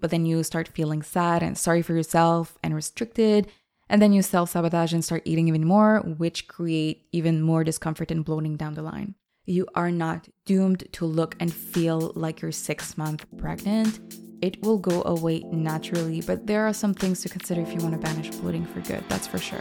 but then you start feeling sad and sorry for yourself and restricted. And then you self sabotage and start eating even more, which create even more discomfort and bloating down the line. You are not doomed to look and feel like you're six months pregnant. It will go away naturally, but there are some things to consider if you want to banish bloating for good, that's for sure.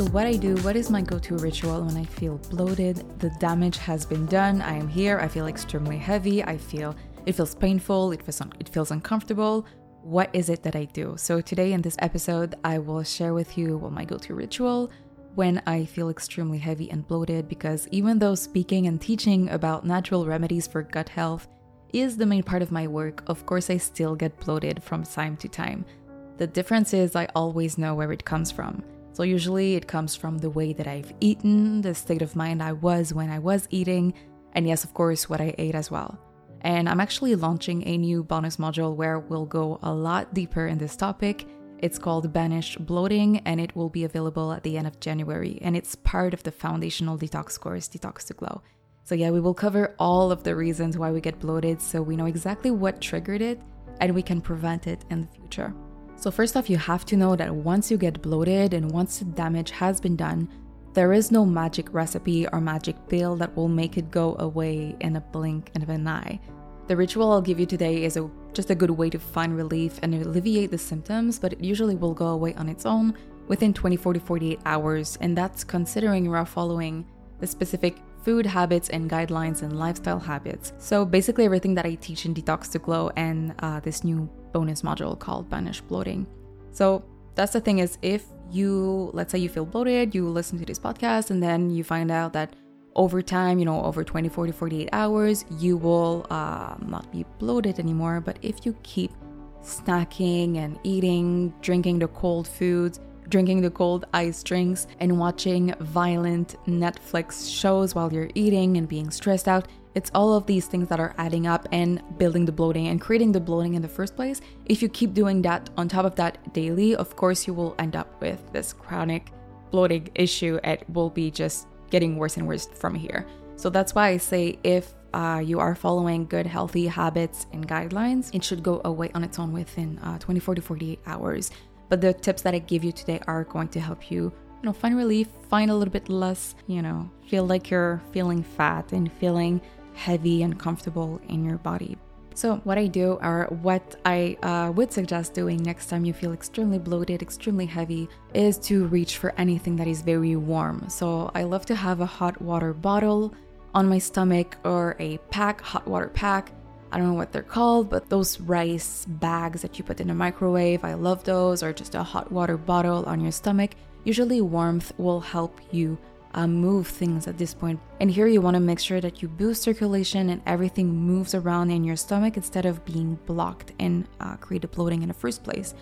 So, what I do, what is my go to ritual when I feel bloated? The damage has been done. I am here. I feel extremely heavy. I feel it feels painful. It feels, un- it feels uncomfortable. What is it that I do? So, today in this episode, I will share with you what my go to ritual when I feel extremely heavy and bloated because even though speaking and teaching about natural remedies for gut health is the main part of my work, of course, I still get bloated from time to time. The difference is I always know where it comes from. So, usually it comes from the way that I've eaten, the state of mind I was when I was eating, and yes, of course, what I ate as well. And I'm actually launching a new bonus module where we'll go a lot deeper in this topic. It's called Banish Bloating, and it will be available at the end of January. And it's part of the foundational detox course, Detox to Glow. So, yeah, we will cover all of the reasons why we get bloated so we know exactly what triggered it and we can prevent it in the future. So, first off, you have to know that once you get bloated and once the damage has been done, there is no magic recipe or magic pill that will make it go away in a blink of an eye. The ritual I'll give you today is a, just a good way to find relief and alleviate the symptoms, but it usually will go away on its own within 24 to 48 hours, and that's considering you are following the specific food habits and guidelines and lifestyle habits. So, basically, everything that I teach in Detox to Glow and uh, this new bonus module called Banish Bloating. So, that's the thing is, if you, let's say you feel bloated, you listen to this podcast, and then you find out that over time, you know, over 24 to 48 hours, you will uh, not be bloated anymore. But if you keep snacking and eating, drinking the cold foods, drinking the cold ice drinks, and watching violent Netflix shows while you're eating and being stressed out. It's all of these things that are adding up and building the bloating and creating the bloating in the first place. If you keep doing that on top of that daily, of course, you will end up with this chronic bloating issue. It will be just getting worse and worse from here. So that's why I say if uh, you are following good, healthy habits and guidelines, it should go away on its own within uh, 24 to 48 hours. But the tips that I give you today are going to help you, you know, find relief, find a little bit less, you know, feel like you're feeling fat and feeling heavy and comfortable in your body. So, what I do, or what I uh, would suggest doing next time you feel extremely bloated, extremely heavy, is to reach for anything that is very warm. So, I love to have a hot water bottle on my stomach or a pack, hot water pack. I don't know what they're called, but those rice bags that you put in a microwave, I love those, or just a hot water bottle on your stomach. Usually, warmth will help you uh, move things at this point. And here you want to make sure that you boost circulation and everything moves around in your stomach instead of being blocked and uh, create a bloating in the first place.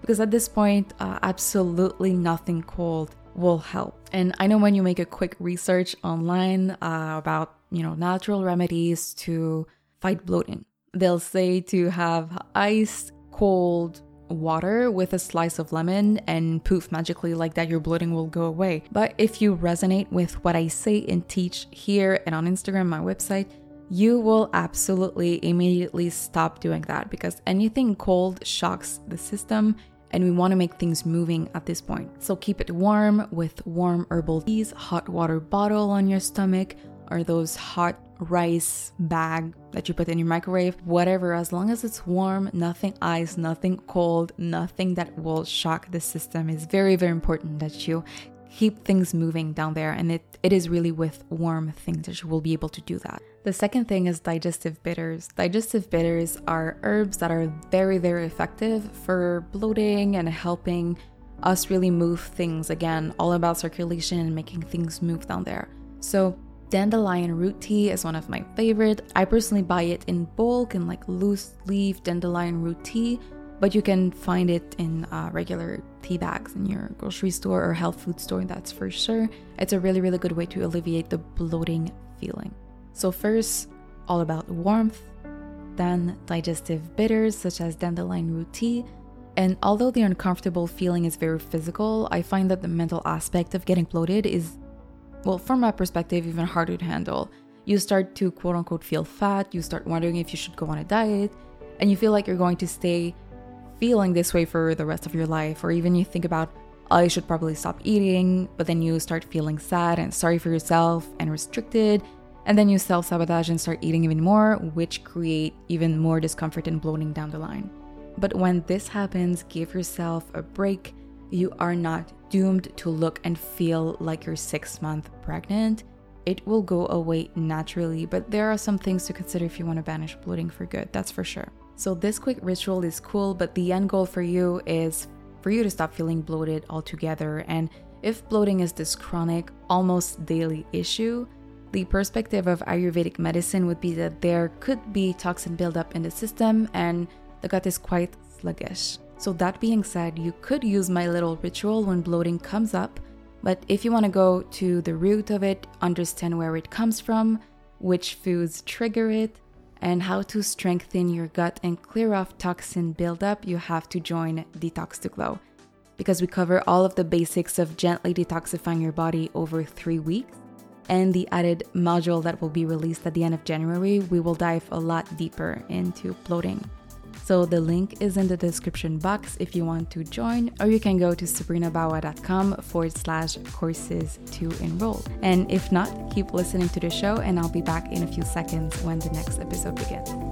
Because at this point, uh, absolutely nothing cold will help. And I know when you make a quick research online uh, about you know natural remedies to fight bloating, they'll say to have ice cold water with a slice of lemon and poof magically like that your bloating will go away but if you resonate with what i say and teach here and on instagram my website you will absolutely immediately stop doing that because anything cold shocks the system and we want to make things moving at this point. So keep it warm with warm herbal teas, hot water bottle on your stomach, or those hot rice bag that you put in your microwave, whatever, as long as it's warm, nothing ice, nothing cold, nothing that will shock the system is very, very important that you keep things moving down there. And it, it is really with warm things that you will be able to do that. The second thing is digestive bitters. Digestive bitters are herbs that are very, very effective for bloating and helping us really move things again, all about circulation and making things move down there. So, Dandelion root tea is one of my favorite. I personally buy it in bulk in like loose leaf dandelion root tea, but you can find it in uh, regular tea bags in your grocery store or health food store, that's for sure. It's a really, really good way to alleviate the bloating feeling. So, first, all about warmth, then digestive bitters such as dandelion root tea, And although the uncomfortable feeling is very physical, I find that the mental aspect of getting bloated is, well, from my perspective, even harder to handle. You start to quote unquote feel fat, you start wondering if you should go on a diet, and you feel like you're going to stay feeling this way for the rest of your life, or even you think about, oh, I should probably stop eating, but then you start feeling sad and sorry for yourself and restricted, and then you self sabotage and start eating even more, which create even more discomfort and bloating down the line. But when this happens, give yourself a break. You are not doomed to look and feel like you're six months pregnant. It will go away naturally, but there are some things to consider if you want to banish bloating for good, that's for sure. So, this quick ritual is cool, but the end goal for you is for you to stop feeling bloated altogether. And if bloating is this chronic, almost daily issue, the perspective of Ayurvedic medicine would be that there could be toxin buildup in the system and the gut is quite sluggish. So, that being said, you could use my little ritual when bloating comes up, but if you want to go to the root of it, understand where it comes from, which foods trigger it, and how to strengthen your gut and clear off toxin buildup, you have to join Detox to Glow. Because we cover all of the basics of gently detoxifying your body over three weeks. And the added module that will be released at the end of January, we will dive a lot deeper into bloating. So the link is in the description box if you want to join, or you can go to sabrinabawa.com forward slash courses to enroll. And if not, keep listening to the show, and I'll be back in a few seconds when the next episode begins.